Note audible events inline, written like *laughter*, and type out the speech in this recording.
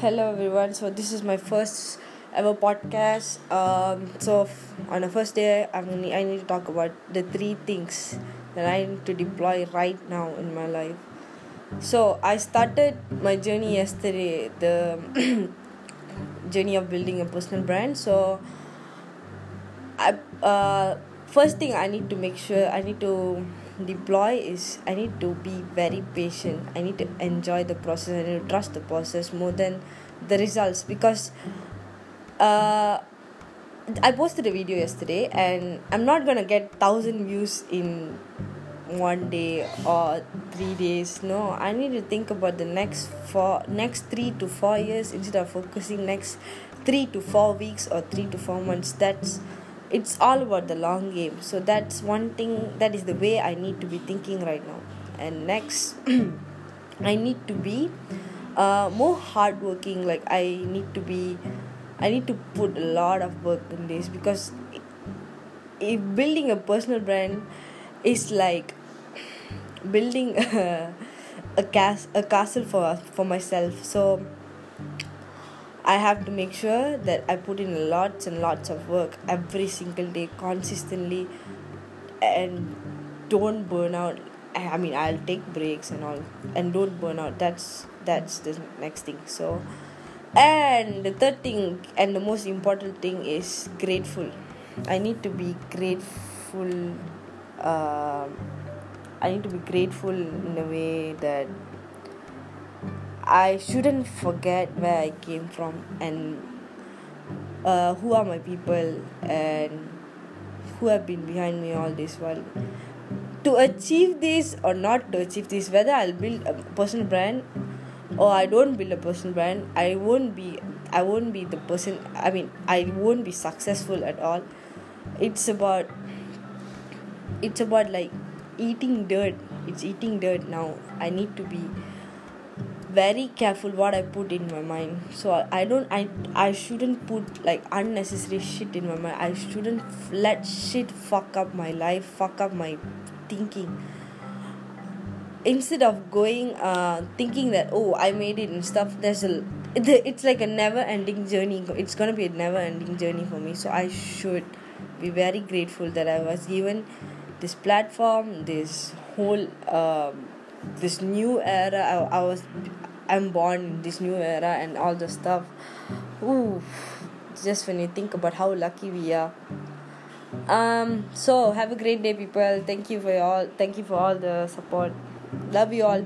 Hello everyone. So this is my first ever podcast. Um, so f- on the first day, I'm gonna, I need to talk about the three things that I need to deploy right now in my life. So I started my journey yesterday. The *clears throat* journey of building a personal brand. So I uh first thing I need to make sure I need to deploy is I need to be very patient. I need to enjoy the process. I need to trust the process more than the results because uh I posted a video yesterday and I'm not gonna get thousand views in one day or three days. No, I need to think about the next four next three to four years instead of focusing next three to four weeks or three to four months. That's it's all about the long game. So that's one thing that is the way I need to be thinking right now. And next *clears throat* I need to be uh, more hardworking. Like I need to be I need to put a lot of work in this because if building a personal brand is like building a, *laughs* a cas- a castle for for myself so i have to make sure that i put in lots and lots of work every single day consistently and don't burn out. I mean i'll take breaks and all and don't burn out. That's that's the next thing. So and the third thing and the most important thing is grateful. I need to be grateful um I need to be grateful in a way that I shouldn't forget where I came from and uh, who are my people and who have been behind me all this while. To achieve this or not to achieve this, whether I'll build a personal brand or I don't build a personal brand, I won't be I won't be the person I mean I won't be successful at all. It's about it's about like eating dirt it's eating dirt now i need to be very careful what i put in my mind. So i don't i i shouldn't put like unnecessary shit in my mind. I shouldn't let shit fuck up my life fuck up my thinking. Instead of going uh thinking that oh i made it and stuff there's a it's like a never ending journey. It's gonna be a never ending journey for me. So i should be very grateful that i was given this platform this whole um, this new era I, I was i'm born in this new era and all the stuff. Ooh, just when you think about how lucky we are. Um so have a great day people. Thank you for all thank you for all the support. Love you all